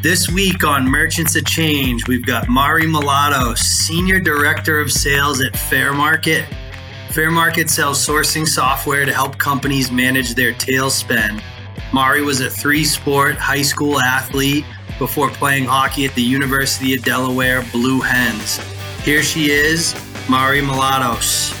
This week on Merchants of Change, we've got Mari Malatos, Senior Director of Sales at Fairmarkit. Fair Market sells sourcing software to help companies manage their tail spend. Mari was a three sport high school athlete before playing hockey at the University of Delaware Blue Hens. Here she is, Mari Malatos.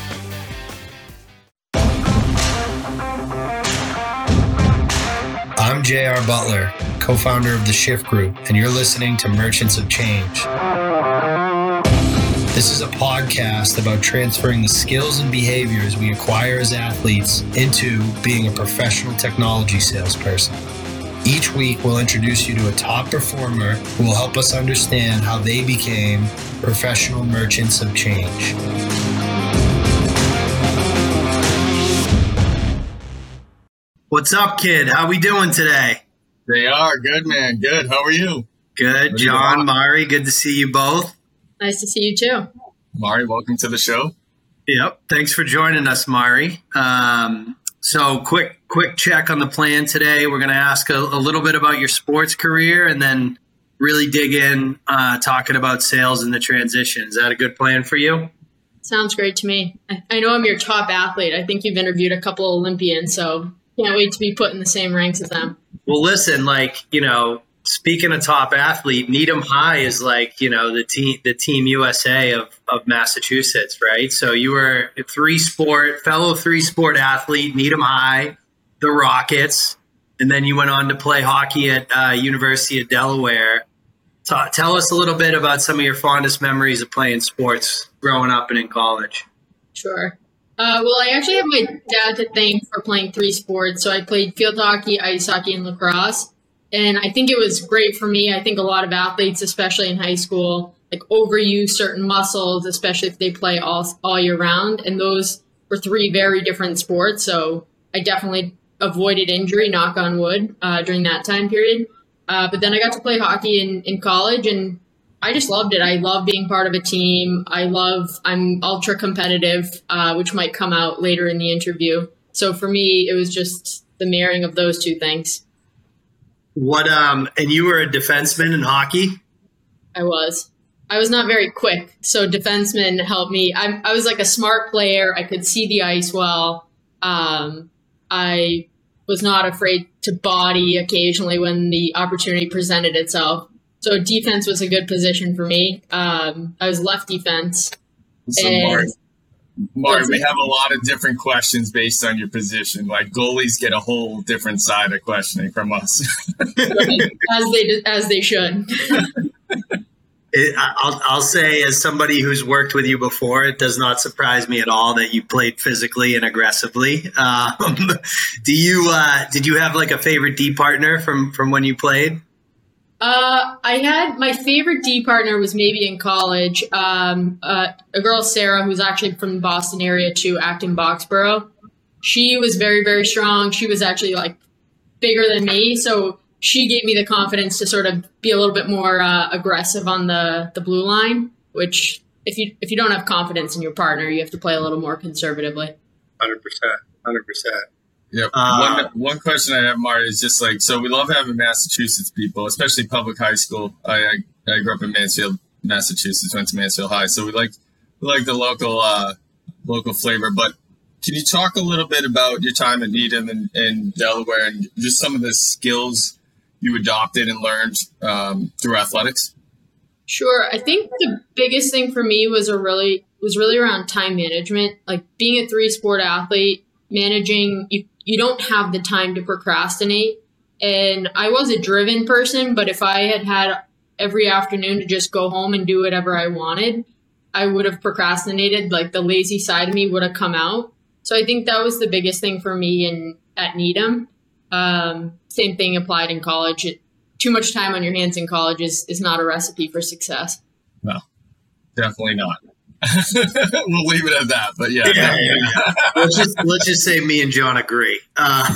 I'm JR Butler, co founder of the Shift Group, and you're listening to Merchants of Change. This is a podcast about transferring the skills and behaviors we acquire as athletes into being a professional technology salesperson. Each week, we'll introduce you to a top performer who will help us understand how they became professional merchants of change. What's up, kid? How we doing today? They are good, man. Good. How are you? Good, John, Mari. Good to see you both. Nice to see you too. Mari, welcome to the show. Yep. Thanks for joining us, Mari. Um, so, quick, quick check on the plan today. We're going to ask a, a, little bit about your sports career, and then really dig in uh, talking about sales and the transition. Is that a good plan for you? Sounds great to me. I, I know I'm your top athlete. I think you've interviewed a couple Olympians, so can't wait to be put in the same ranks as them. Well, listen, like you know, speaking of top athlete, Needham High is like you know the team, the Team USA of of Massachusetts, right? So you were a three sport fellow three sport athlete, Needham High, the Rockets, and then you went on to play hockey at uh, University of Delaware. Ta- tell us a little bit about some of your fondest memories of playing sports growing up and in college. Sure. Uh, well, I actually have my dad to thank for playing three sports. So I played field hockey, ice hockey, and lacrosse. And I think it was great for me. I think a lot of athletes, especially in high school, like overuse certain muscles, especially if they play all, all year round. And those were three very different sports. So I definitely avoided injury, knock on wood, uh, during that time period. Uh, but then I got to play hockey in, in college and I just loved it. I love being part of a team. I love, I'm ultra competitive, uh, which might come out later in the interview. So for me, it was just the marrying of those two things. What, um, and you were a defenseman in hockey? I was. I was not very quick. So defenseman helped me. I, I was like a smart player. I could see the ice well. Um, I was not afraid to body occasionally when the opportunity presented itself. So defense was a good position for me. Um, I was left defense. So Mark, Mark, we have a lot of different questions based on your position. Like goalies get a whole different side of questioning from us, as they as they should. It, I'll, I'll say, as somebody who's worked with you before, it does not surprise me at all that you played physically and aggressively. Um, do you uh, did you have like a favorite D partner from from when you played? Uh, I had my favorite D partner was maybe in college. Um, uh, a girl, Sarah, who's actually from the Boston area too, Acton Boxborough. She was very, very strong. She was actually like bigger than me, so she gave me the confidence to sort of be a little bit more uh, aggressive on the the blue line. Which, if you if you don't have confidence in your partner, you have to play a little more conservatively. Hundred percent, hundred percent. Yeah. Uh, one one question I have, Marty, is just like so. We love having Massachusetts people, especially public high school. I I, I grew up in Mansfield, Massachusetts. Went to Mansfield High, so we like we like the local uh, local flavor. But can you talk a little bit about your time at Needham and, and Delaware, and just some of the skills you adopted and learned um, through athletics? Sure. I think the biggest thing for me was a really was really around time management. Like being a three sport athlete, managing you you don't have the time to procrastinate. And I was a driven person, but if I had had every afternoon to just go home and do whatever I wanted, I would have procrastinated. Like the lazy side of me would have come out. So I think that was the biggest thing for me in at Needham. Um, same thing applied in college. It, too much time on your hands in college is, is not a recipe for success. No, definitely not. we'll leave it at that. But yeah, yeah, yeah, yeah. let's just let's just say me and John agree. Uh,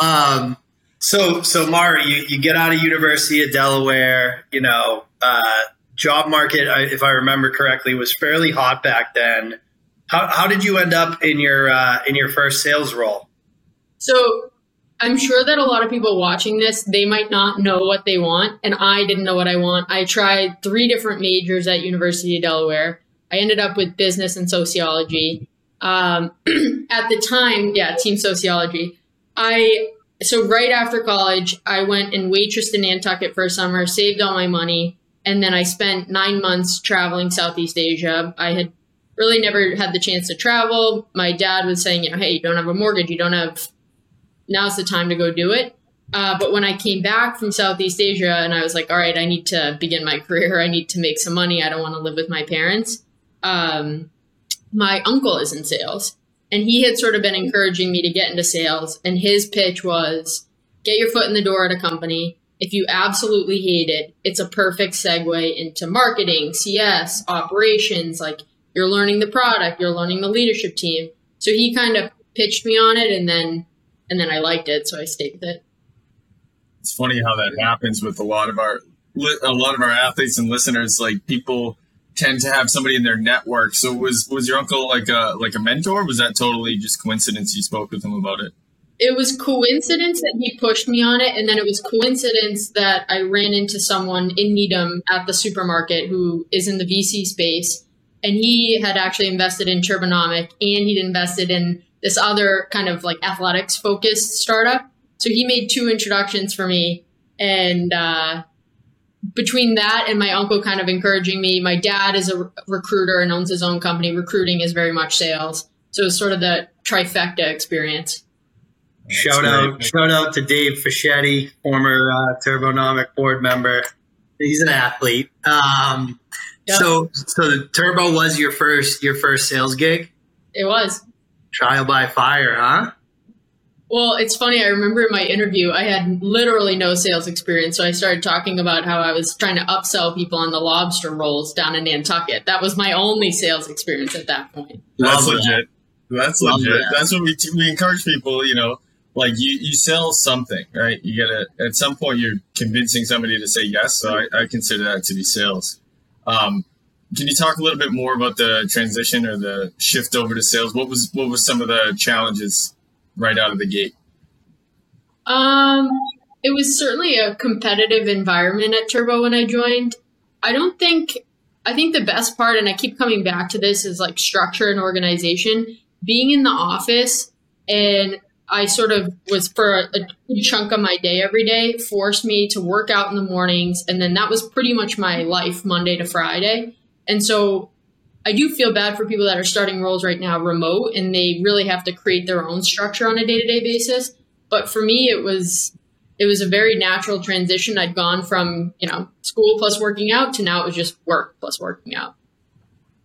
um, so so Mari, you, you get out of University of Delaware. You know, uh, job market, if I remember correctly, was fairly hot back then. How, how did you end up in your uh, in your first sales role? So I'm sure that a lot of people watching this, they might not know what they want, and I didn't know what I want. I tried three different majors at University of Delaware. I ended up with business and sociology. Um, at the time, yeah, team sociology. I so right after college, I went and waitressed in Nantucket for a summer, saved all my money, and then I spent nine months traveling Southeast Asia. I had really never had the chance to travel. My dad was saying, you know, hey, you don't have a mortgage, you don't have now's the time to go do it. Uh, but when I came back from Southeast Asia and I was like, all right, I need to begin my career, I need to make some money, I don't want to live with my parents. Um, my uncle is in sales and he had sort of been encouraging me to get into sales. And his pitch was get your foot in the door at a company. If you absolutely hate it, it's a perfect segue into marketing, CS, operations. Like you're learning the product, you're learning the leadership team. So he kind of pitched me on it and then and then I liked it, so I stayed with it. It's funny how that happens with a lot of our a lot of our athletes and listeners. Like people tend to have somebody in their network. So was was your uncle like a like a mentor? was that totally just coincidence? You spoke with him about it. It was coincidence that he pushed me on it, and then it was coincidence that I ran into someone in Needham at the supermarket who is in the VC space, and he had actually invested in Turbonomic, and he'd invested in this other kind of like athletics focused startup. So he made two introductions for me. And uh, between that and my uncle kind of encouraging me, my dad is a recruiter and owns his own company. Recruiting is very much sales. So it's sort of the trifecta experience. Shout out, shout out to Dave Fischetti, former uh, Turbonomic board member. He's an athlete. Um, yep. So, so Turbo was your first your first sales gig. It was trial by fire, huh? Well, it's funny. I remember in my interview, I had literally no sales experience. So I started talking about how I was trying to upsell people on the lobster rolls down in Nantucket. That was my only sales experience at that point. That's Love legit. That. That's Love legit. That. That's what we, we encourage people, you know, like you, you sell something, right? You gotta, at some point, you're convincing somebody to say yes. So I, I consider that to be sales. Um, can you talk a little bit more about the transition or the shift over to sales? What was what was some of the challenges right out of the gate? Um, it was certainly a competitive environment at Turbo when I joined. I don't think I think the best part, and I keep coming back to this, is like structure and organization. Being in the office and I sort of was for a, a chunk of my day every day, forced me to work out in the mornings. And then that was pretty much my life Monday to Friday. And so I do feel bad for people that are starting roles right now remote and they really have to create their own structure on a day-to-day basis. But for me it was it was a very natural transition. I'd gone from, you know, school plus working out to now it was just work plus working out.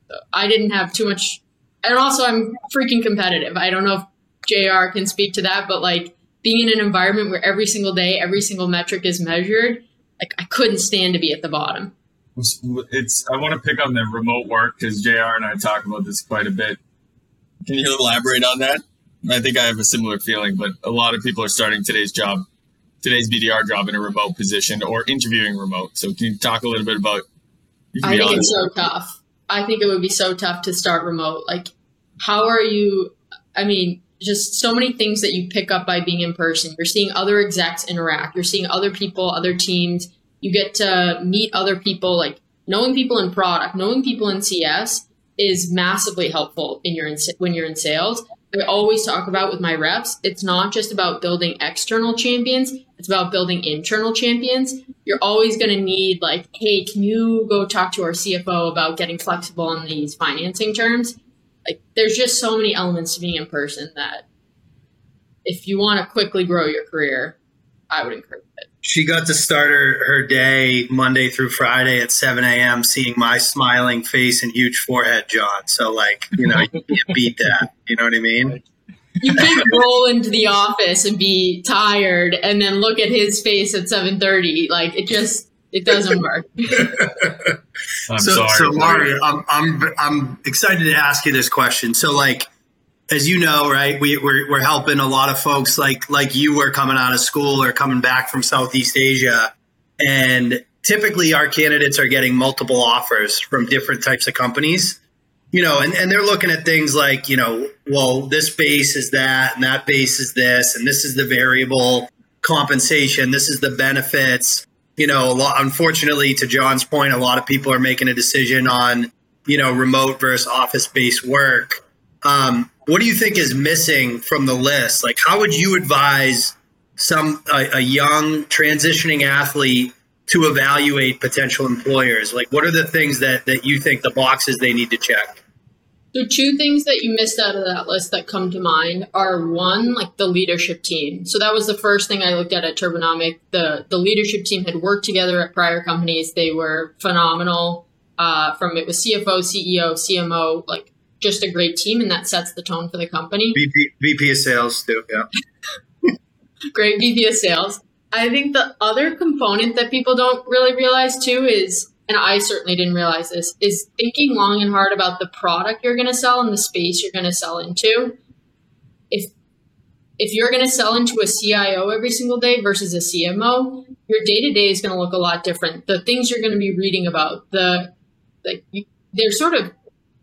So I didn't have too much and also I'm freaking competitive. I don't know if JR can speak to that, but like being in an environment where every single day, every single metric is measured, like I couldn't stand to be at the bottom it's I want to pick on the remote work because Jr. and I talk about this quite a bit. Can you elaborate on that? I think I have a similar feeling, but a lot of people are starting today's job, today's BDR job in a remote position or interviewing remote. So can you talk a little bit about? I think it's so tough. I think it would be so tough to start remote. Like, how are you? I mean, just so many things that you pick up by being in person. You're seeing other execs interact. You're seeing other people, other teams you get to meet other people, like knowing people in product, knowing people in CS is massively helpful in your when you're in sales. I always talk about with my reps, it's not just about building external champions, it's about building internal champions. You're always going to need like, hey, can you go talk to our CFO about getting flexible on these financing terms? Like there's just so many elements to being in person that if you want to quickly grow your career, I would encourage it. She got to start her, her day Monday through Friday at 7 a.m. seeing my smiling face and huge forehead, John. So, like, you know, you can't beat that. You know what I mean? You can't roll into the office and be tired and then look at his face at 7.30. Like, it just, it doesn't work. I'm so, sorry. So, Mario, I'm, I'm, I'm excited to ask you this question. So, like, as you know, right, we, we're, we're helping a lot of folks like like you were coming out of school or coming back from Southeast Asia, and typically our candidates are getting multiple offers from different types of companies. you know, and, and they're looking at things like, you know, well, this base is that and that base is this, and this is the variable compensation, this is the benefits. You know, lot, unfortunately, to John's point, a lot of people are making a decision on, you know, remote versus office based work. Um, what do you think is missing from the list? Like, how would you advise some a, a young transitioning athlete to evaluate potential employers? Like, what are the things that that you think the boxes they need to check? So two things that you missed out of that list that come to mind are one, like the leadership team. So that was the first thing I looked at at Turbonomic. The the leadership team had worked together at prior companies. They were phenomenal. Uh, from it was CFO, CEO, CMO, like just a great team, and that sets the tone for the company. VP, VP of sales, too. Yeah. great VP of sales. I think the other component that people don't really realize too is and I certainly didn't realize this, is thinking long and hard about the product you're going to sell and the space you're going to sell into. If if you're going to sell into a CIO every single day versus a CMO, your day to day is going to look a lot different. The things you're going to be reading about, the like, they're sort of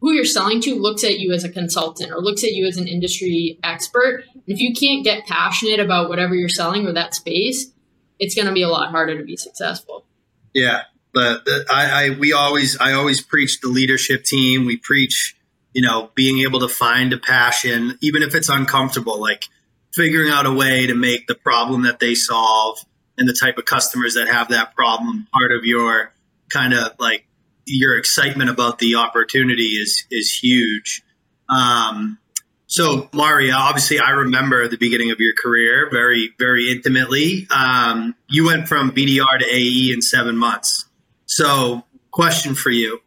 who you're selling to looks at you as a consultant or looks at you as an industry expert. if you can't get passionate about whatever you're selling or that space, it's going to be a lot harder to be successful. Yeah, but I, I we always I always preach the leadership team. We preach, you know, being able to find a passion, even if it's uncomfortable, like figuring out a way to make the problem that they solve and the type of customers that have that problem part of your kind of like your excitement about the opportunity is is huge. Um, so Mario, obviously, I remember the beginning of your career very, very intimately. Um, you went from BDR to AE in seven months. So, question for you.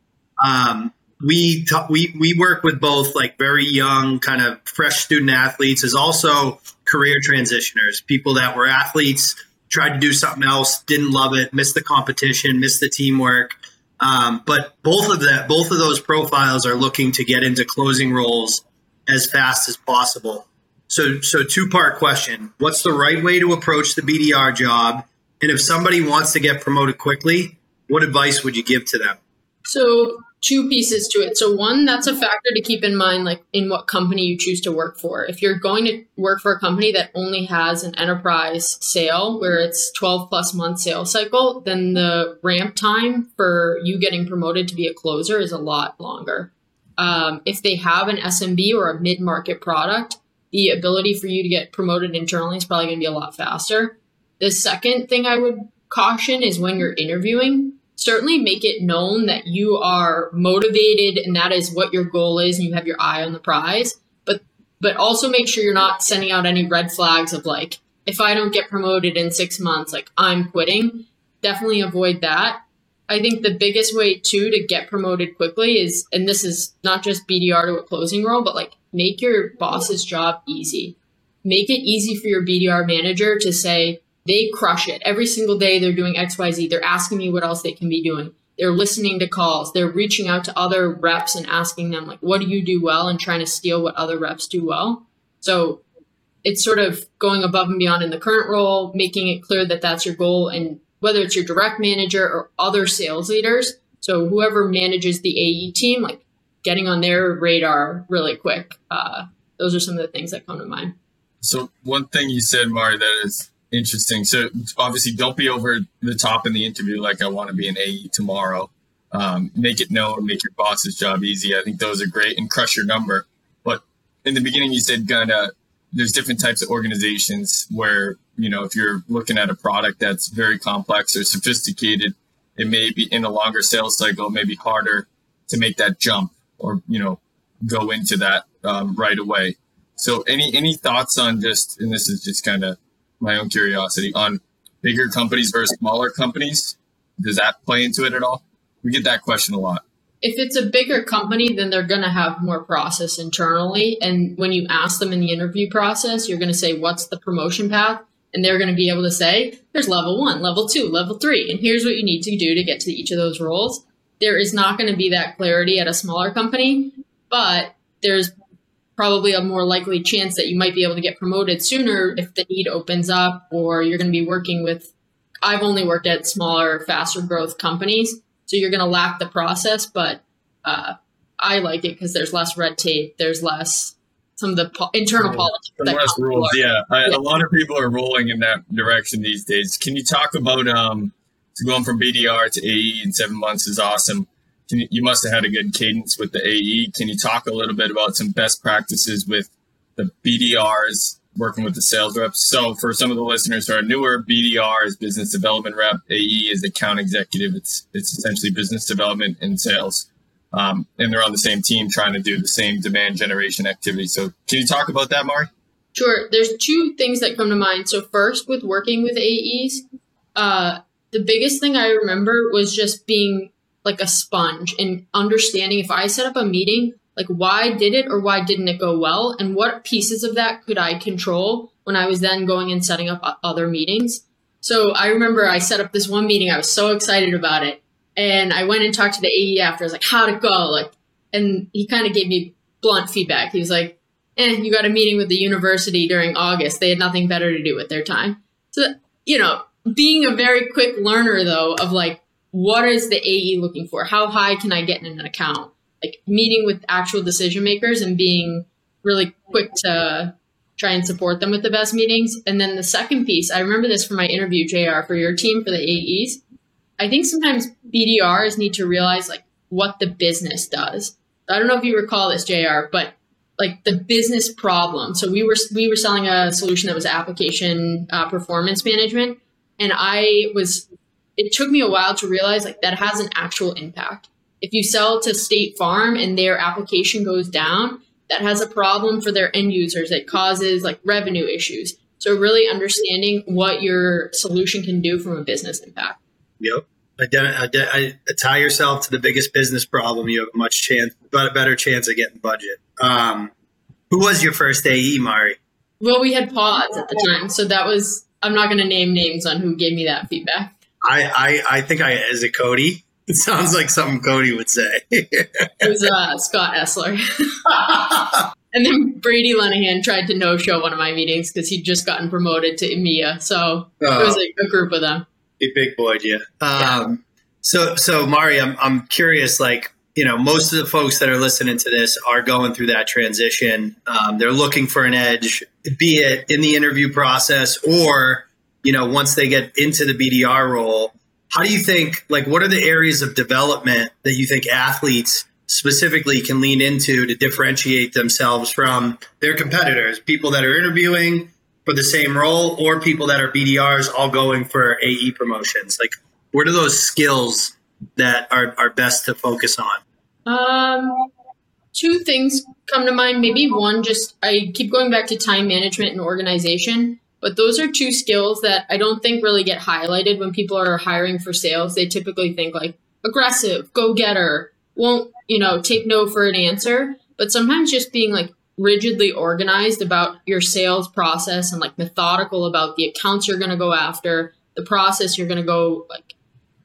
Um, we, t- we we work with both like very young kind of fresh student athletes as also career transitioners people that were athletes tried to do something else didn't love it missed the competition missed the teamwork um, but both of that both of those profiles are looking to get into closing roles as fast as possible. So so two part question. What's the right way to approach the bdr job? And if somebody wants to get promoted quickly what advice would you give to them? So, two pieces to it. So, one, that's a factor to keep in mind, like in what company you choose to work for. If you're going to work for a company that only has an enterprise sale where it's 12 plus month sales cycle, then the ramp time for you getting promoted to be a closer is a lot longer. Um, if they have an SMB or a mid market product, the ability for you to get promoted internally is probably going to be a lot faster. The second thing I would caution is when you're interviewing, certainly make it known that you are motivated and that is what your goal is and you have your eye on the prize. But but also make sure you're not sending out any red flags of like, if I don't get promoted in six months, like I'm quitting. Definitely avoid that. I think the biggest way too to get promoted quickly is, and this is not just BDR to a closing role, but like make your boss's job easy. Make it easy for your BDR manager to say, they crush it. Every single day they're doing XYZ. They're asking me what else they can be doing. They're listening to calls. They're reaching out to other reps and asking them, like, what do you do well? And trying to steal what other reps do well. So it's sort of going above and beyond in the current role, making it clear that that's your goal. And whether it's your direct manager or other sales leaders, so whoever manages the AE team, like getting on their radar really quick. Uh, those are some of the things that come to mind. So one thing you said, Mari, that is Interesting. So obviously, don't be over the top in the interview like I want to be an AE tomorrow. Um, make it known, make your boss's job easy. I think those are great and crush your number. But in the beginning, you said kind of there's different types of organizations where you know if you're looking at a product that's very complex or sophisticated, it may be in a longer sales cycle, maybe harder to make that jump or you know go into that um, right away. So any any thoughts on just and this is just kind of my own curiosity on bigger companies versus smaller companies. Does that play into it at all? We get that question a lot. If it's a bigger company, then they're going to have more process internally. And when you ask them in the interview process, you're going to say, What's the promotion path? And they're going to be able to say, There's level one, level two, level three. And here's what you need to do to get to each of those roles. There is not going to be that clarity at a smaller company, but there's probably a more likely chance that you might be able to get promoted sooner if the need opens up or you're going to be working with I've only worked at smaller, faster growth companies, so you're going to lack the process, but uh, I like it because there's less red tape, there's less some of the po- internal politics. Some less rules, yeah. I, yeah. A lot of people are rolling in that direction these days. Can you talk about um, going from BDR to AE in seven months is awesome. You, you must have had a good cadence with the AE. Can you talk a little bit about some best practices with the BDRs working with the sales reps. So for some of the listeners who are newer, BDR is business development rep. AE is account executive. It's it's essentially business development and sales. Um, and they're on the same team trying to do the same demand generation activity. So can you talk about that, Mari? Sure. There's two things that come to mind. So first, with working with AEs, uh, the biggest thing I remember was just being like a sponge and understanding if I set up a meeting, like why did it or why didn't it go well? And what pieces of that could i control when i was then going and setting up other meetings? So i remember i set up this one meeting i was so excited about it and i went and talked to the ae after i was like how'd it go? Like and he kind of gave me blunt feedback. He was like eh, you got a meeting with the university during august. They had nothing better to do with their time. So you know being a very quick learner though of like what is the ae looking for how high can i get in an account like meeting with actual decision makers and being really quick to try and support them with the best meetings. And then the second piece, I remember this from my interview, JR, for your team for the AEs. I think sometimes BDRs need to realize like what the business does. I don't know if you recall this, JR, but like the business problem. So we were we were selling a solution that was application uh, performance management, and I was. It took me a while to realize like that has an actual impact. If you sell to State Farm and their application goes down, that has a problem for their end users. It causes like revenue issues. So really understanding what your solution can do from a business impact. Yep. I, tie yourself to the biggest business problem. You have a much chance, but a better chance of getting budget. Um, who was your first AE, Mari? Well, we had pods at the time, so that was. I'm not going to name names on who gave me that feedback. I, I, I think I is it Cody. It sounds like something Cody would say. it was uh, Scott Essler. and then Brady Lenahan tried to no show one of my meetings because he'd just gotten promoted to EMEA. So oh. it was like a group of them. He big boyed you. Um, yeah. So, so Mari, I'm, I'm curious, like, you know, most of the folks that are listening to this are going through that transition. Um, they're looking for an edge, be it in the interview process or, you know, once they get into the BDR role how do you think, like, what are the areas of development that you think athletes specifically can lean into to differentiate themselves from their competitors, people that are interviewing for the same role or people that are BDRs all going for AE promotions? Like, what are those skills that are, are best to focus on? Um, two things come to mind. Maybe one, just I keep going back to time management and organization. But those are two skills that I don't think really get highlighted when people are hiring for sales. They typically think like aggressive, go getter, won't, you know, take no for an answer. But sometimes just being like rigidly organized about your sales process and like methodical about the accounts you're going to go after, the process you're going to go like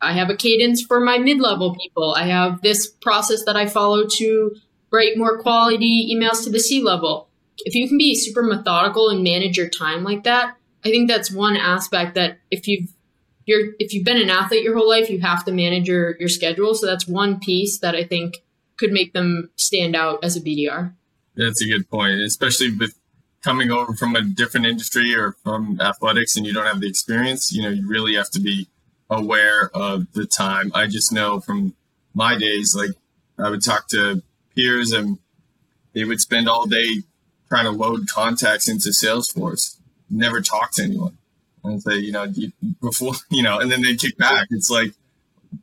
I have a cadence for my mid-level people. I have this process that I follow to write more quality emails to the C level if you can be super methodical and manage your time like that, I think that's one aspect that if you've you're if you've been an athlete your whole life, you have to manage your your schedule. So that's one piece that I think could make them stand out as a BDR. That's a good point, especially with coming over from a different industry or from athletics and you don't have the experience. You know, you really have to be aware of the time. I just know from my days, like I would talk to peers and they would spend all day trying to load contacts into Salesforce, never talk to anyone. And say, you know, before, you know, and then they kick back. It's like,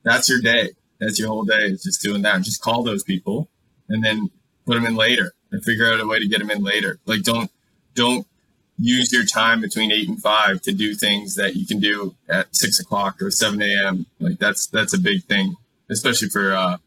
that's your day. That's your whole day. It's just doing that. Just call those people and then put them in later and figure out a way to get them in later. Like, don't, don't use your time between eight and five to do things that you can do at six o'clock or 7 a.m. Like that's, that's a big thing, especially for, uh,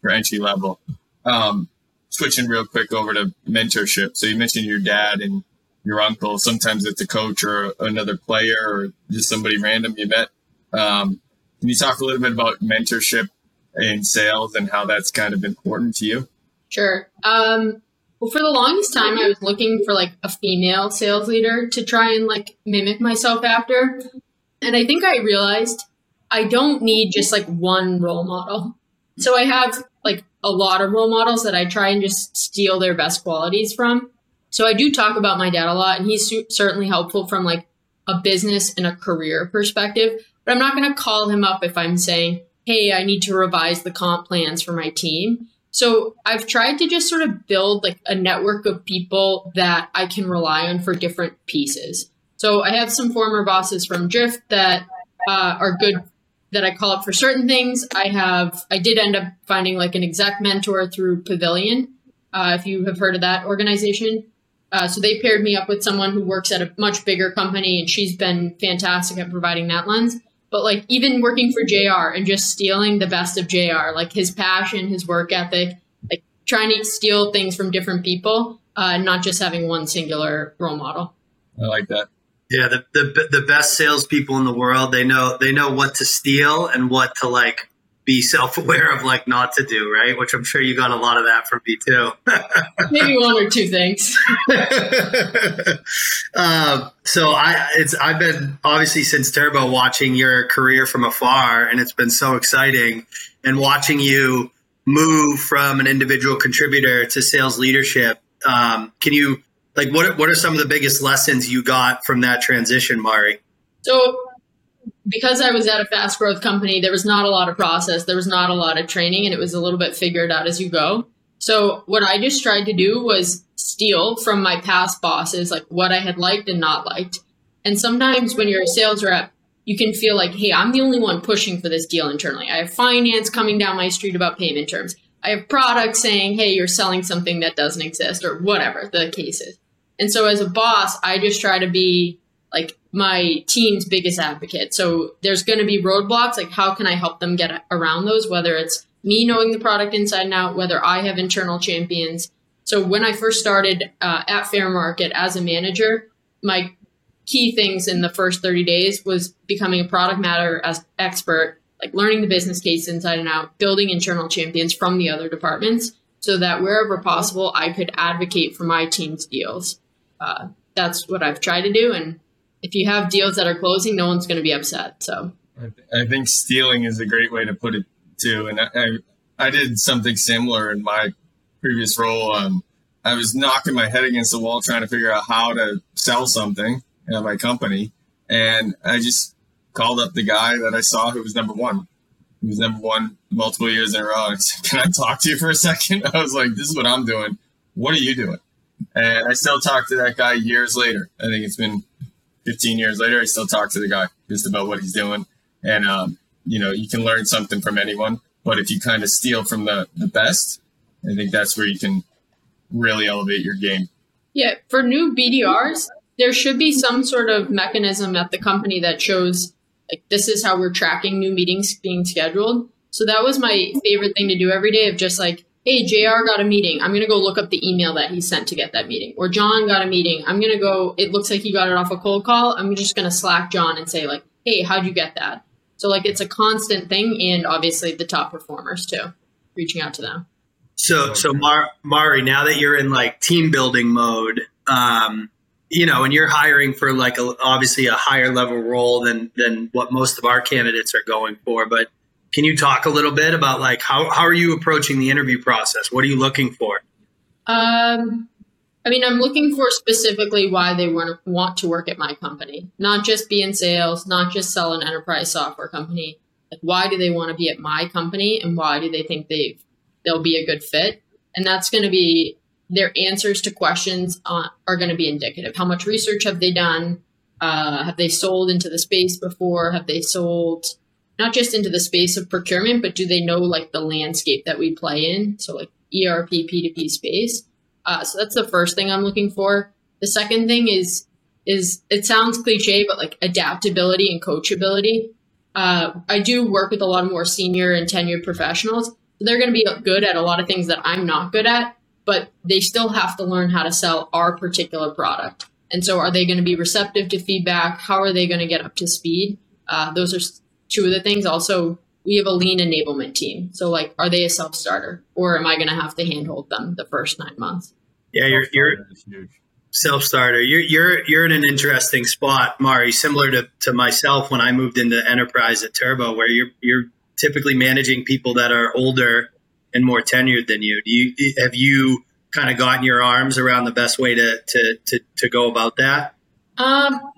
for entry level. Um, switching real quick over to mentorship. So you mentioned your dad and your uncle. Sometimes it's a coach or another player or just somebody random you met. Um, can you talk a little bit about mentorship in sales and how that's kind of important to you? Sure. Um, well, for the longest time, I was looking for like a female sales leader to try and like mimic myself after. And I think I realized I don't need just like one role model. So I have a lot of role models that I try and just steal their best qualities from. So I do talk about my dad a lot, and he's certainly helpful from like a business and a career perspective. But I'm not going to call him up if I'm saying, "Hey, I need to revise the comp plans for my team." So I've tried to just sort of build like a network of people that I can rely on for different pieces. So I have some former bosses from Drift that uh, are good that I call up for certain things. I have I did end up finding like an exec mentor through Pavilion, uh, if you have heard of that organization. Uh, so they paired me up with someone who works at a much bigger company, and she's been fantastic at providing that lens. But like even working for JR and just stealing the best of JR, like his passion, his work ethic, like trying to steal things from different people, uh, not just having one singular role model. I like that. Yeah, the, the the best salespeople in the world they know they know what to steal and what to like be self aware of like not to do right, which I'm sure you got a lot of that from me too. Maybe one or two things. um, so I it's I've been obviously since Turbo watching your career from afar, and it's been so exciting, and watching you move from an individual contributor to sales leadership. Um, can you like what what are some of the biggest lessons you got from that transition, Mari? So because I was at a fast growth company, there was not a lot of process, there was not a lot of training, and it was a little bit figured out as you go. So what I just tried to do was steal from my past bosses, like what I had liked and not liked. And sometimes when you're a sales rep, you can feel like, hey, I'm the only one pushing for this deal internally. I have finance coming down my street about payment terms. I have product saying, hey, you're selling something that doesn't exist, or whatever the case is. And so as a boss, I just try to be like my team's biggest advocate. So there's going to be roadblocks. Like, how can I help them get around those? Whether it's me knowing the product inside and out, whether I have internal champions. So when I first started uh, at Fairmarkit as a manager, my key things in the first 30 days was becoming a product matter as expert, like learning the business case inside and out, building internal champions from the other departments so that wherever possible, I could advocate for my team's deals uh, that's what I've tried to do. And if you have deals that are closing, no one's going to be upset. So I, th- I, think stealing is a great way to put it too. And I, I, I did something similar in my previous role. Um, I was knocking my head against the wall trying to figure out how to sell something at my company. And I just called up the guy that I saw who was number one. He was number one multiple years in a row. I said, Can I talk to you for a second? I was like, This is what I'm doing. What are you doing? And I still talk to that guy years later. I think it's been 15 years later. I still talk to the guy just about what he's doing. And, um, you know, you can learn something from anyone. But if you kind of steal from the, the best, I think that's where you can really elevate your game. Yeah. For new BDRs, there should be some sort of mechanism at the company that shows like this is how we're tracking new meetings being scheduled. So that was my favorite thing to do every day of just like, hey, JR got a meeting. I'm going to go look up the email that he sent to get that meeting. Or John got a meeting. I'm going to go, it looks like he got it off a cold call. I'm just going to Slack John and say, like, hey, how'd you get that? So, like, it's a constant thing. And obviously the top performers too, reaching out to them. So, so Mar- Mari, now that you're in like team building mode, um, you know, and you're hiring for like a, obviously a higher level role than than what most of our candidates are going for, but can you talk a little bit about like how, how are you approaching the interview process? What are you looking for? Um, I mean, I'm looking for specifically why they want to, want to work at my company, not just be in sales, not just sell an enterprise software company. Like, why do they want to be at my company, and why do they think they they'll be a good fit? And that's going to be their answers to questions are going to be indicative. How much research have they done? Uh, have they sold into the space before? Have they sold not just into the space of procurement, but do they know like the landscape that we play in? So like ERP, P2P space. Uh, so that's the first thing I'm looking for. The second thing is is it sounds cliche, but like adaptability and coachability. Uh, I do work with a lot of more senior and tenured professionals. So they're going to be good at a lot of things that I'm not good at, but they still have to learn how to sell our particular product. And so, are they going to be receptive to feedback? How are they going to get up to speed? Uh, those are two of the things. Also, we have a lean enablement team. So, like, are they a self starter, or am I going to have to handhold them the first nine months? Yeah, you're you're self starter. You're you're you're in an interesting spot, Mari. Similar to, to myself when I moved into enterprise at Turbo, where you're you're typically managing people that are older and more tenured than you. Do you have you kind of gotten your arms around the best way to to to, to go about that? Um,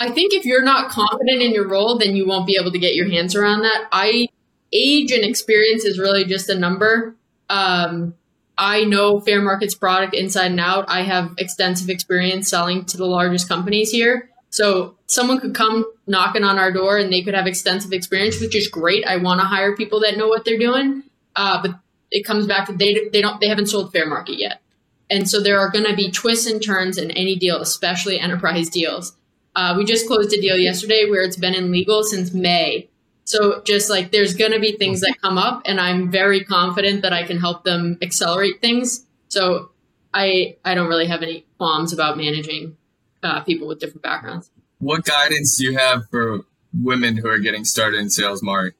I think if you're not confident in your role, then you won't be able to get your hands around that. I age and experience is really just a number. Um, I know Fairmarkit's product inside and out. I have extensive experience selling to the largest companies here. So someone could come knocking on our door and they could have extensive experience, which is great. I want to hire people that know what they're doing. Uh, but it comes back to they they don't they haven't sold Fairmarkit yet, and so there are going to be twists and turns in any deal, especially enterprise deals. Uh, we just closed a deal yesterday where it's been in legal since May. So just like there's going to be things that come up, and I'm very confident that I can help them accelerate things. So I I don't really have any qualms about managing uh, people with different backgrounds. What guidance do you have for women who are getting started in sales, Mari?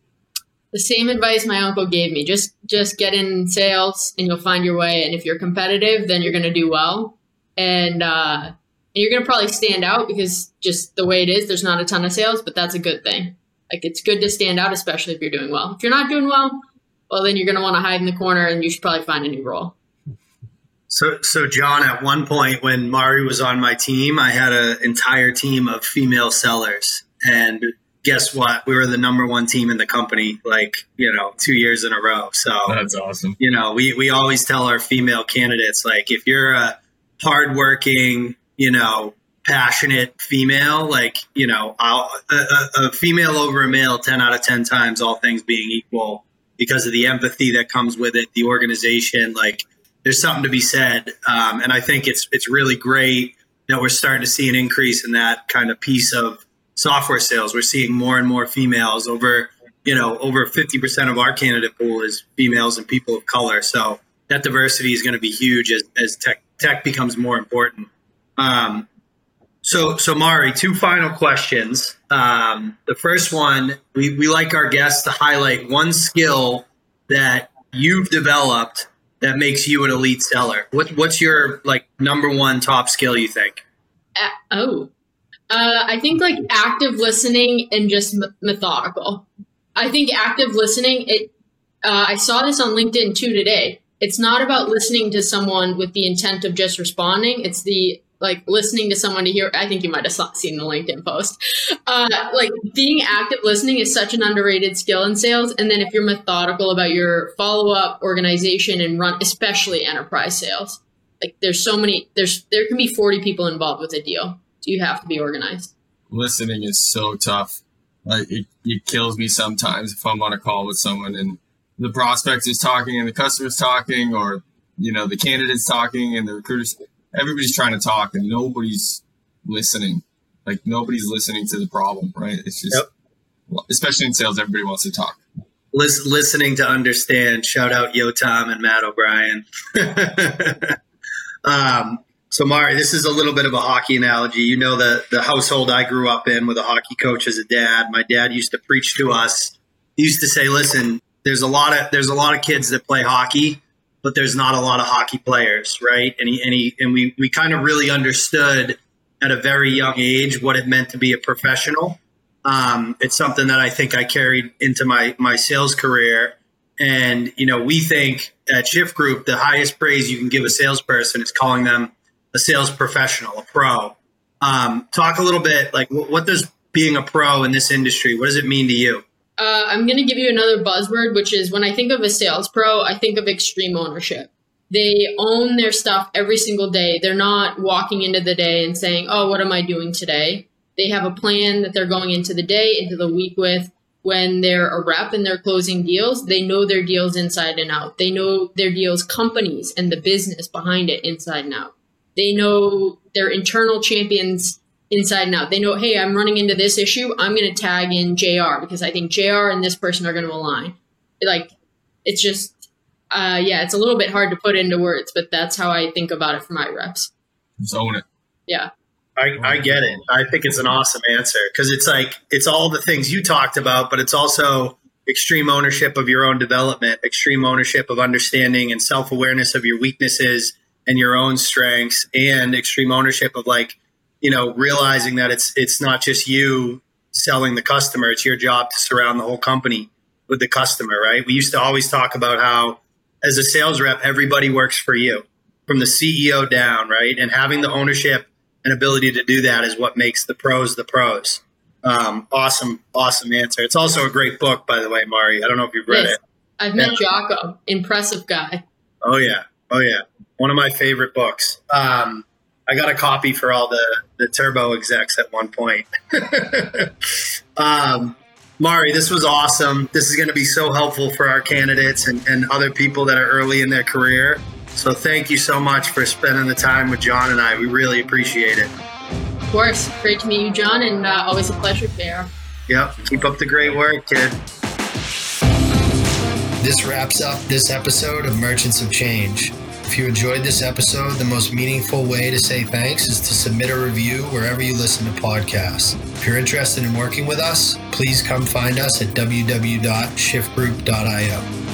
The same advice my uncle gave me: just just get in sales, and you'll find your way. And if you're competitive, then you're going to do well, and uh, you're going to probably stand out because just the way it is, there's not a ton of sales, but that's a good thing. Like it's good to stand out, especially if you're doing well. If you're not doing well, well, then you're going to want to hide in the corner, and you should probably find a new role. So, so John, at one point when Mari was on my team, I had an entire team of female sellers, and guess what? We were the number one team in the company, like you know, two years in a row. So that's awesome. You know, we we always tell our female candidates, like, if you're a hardworking, you know, passionate female, like you know, a, a female over a male, ten out of ten times, all things being equal, because of the empathy that comes with it, the organization, like there's something to be said. Um, and I think it's it's really great that we're starting to see an increase in that kind of piece of software sales. We're seeing more and more females over you know over 50% of our candidate pool is females and people of color. So that diversity is going to be huge as, as tech tech becomes more important. Um, so, so Mari, two final questions. Um, the first one, we, we like our guests to highlight one skill that you've developed that makes you an elite seller? What, what's your like number one top skill you think? Uh, oh, uh, I think like active listening and just m- methodical. I think active listening. It. Uh, I saw this on LinkedIn too today. It's not about listening to someone with the intent of just responding. It's the like listening to someone to hear. I think you might have seen the LinkedIn post. Uh, like being active listening is such an underrated skill in sales. And then if you're methodical about your follow up, organization, and run, especially enterprise sales, like there's so many. There's there can be 40 people involved with a deal, so you have to be organized. Listening is so tough. Like it, it kills me sometimes if I'm on a call with someone and the prospect is talking and the customer's talking, or you know the candidate's talking and the recruiters everybody's trying to talk and nobody's listening. Like nobody's listening to the problem, right? It's just, yep. especially in sales, everybody wants to talk. Listen, listening to understand. Shout out Yo Tom and Matt O'Brien. um, so, Mari, this is a little bit of a hockey analogy. You know the the household I grew up in with a hockey coach as a dad. My dad used to preach to us. He used to say, "Listen, there's a lot of there's a lot of kids that play hockey, but there's not a lot of hockey players, right? And he, and he, and we, we kind of really understood at a very young age what it meant to be a professional. Um, it's something that I think I carried into my, my sales career. And, you know, we think at Shift Group, the highest praise you can give a salesperson is calling them a sales professional, a pro. Um, talk a little bit like what, what does being a pro in this industry, what does it mean to you? Uh, I'm going to give you another buzzword, which is when I think of a sales pro, I think of extreme ownership. They own their stuff every single day. They're not walking into the day and saying, oh, what am I doing today? They have a plan that they're going into the day, into the week with. When they're a rep and they're closing deals, they know their deals inside and out. They know their deals companies and the business behind it inside and out. They know their internal champions inside and out. They know, hey, I'm running into this issue. I'm going to tag in JR because I think JR and this person are going to align. Like, it's just, uh, yeah, it's a little bit hard to put into words, but that's how I think about it for my reps. Just own it. Yeah. I, I get it. I think it's an awesome answer because it's like, it's all the things you talked about, but it's also extreme ownership of your own development, extreme ownership of understanding and self awareness of your weaknesses and your own strengths, and extreme ownership of like, you know, realizing that it's it's not just you selling the customer; it's your job to surround the whole company with the customer, right? We used to always talk about how as a sales rep, everybody works for you from the CEO down, right? And having the ownership and ability to do that is what makes the pros the pros. Um, awesome, awesome answer. It's also a great book, by the way, Mari. I don't know if you've read yes. it. I've met yeah. Jocko. Impressive guy. Oh yeah, oh yeah. One of my favorite books. Um, I got a copy for all the the turbo execs at one point. um, Mari, this was awesome. This is going to be so helpful for our candidates and, and other people that are early in their career. So thank you so much for spending the time with John and I. We really appreciate it. Of course. Great to meet you, John, and uh, always a pleasure, Bear. Yep. Keep up the great work, kid. This wraps up this episode of Merchants of Change. If you enjoyed this episode, the most meaningful way to say thanks is to submit a review wherever you listen to podcasts. If you're interested in working with us, please come find us at www.shiftgroup.io.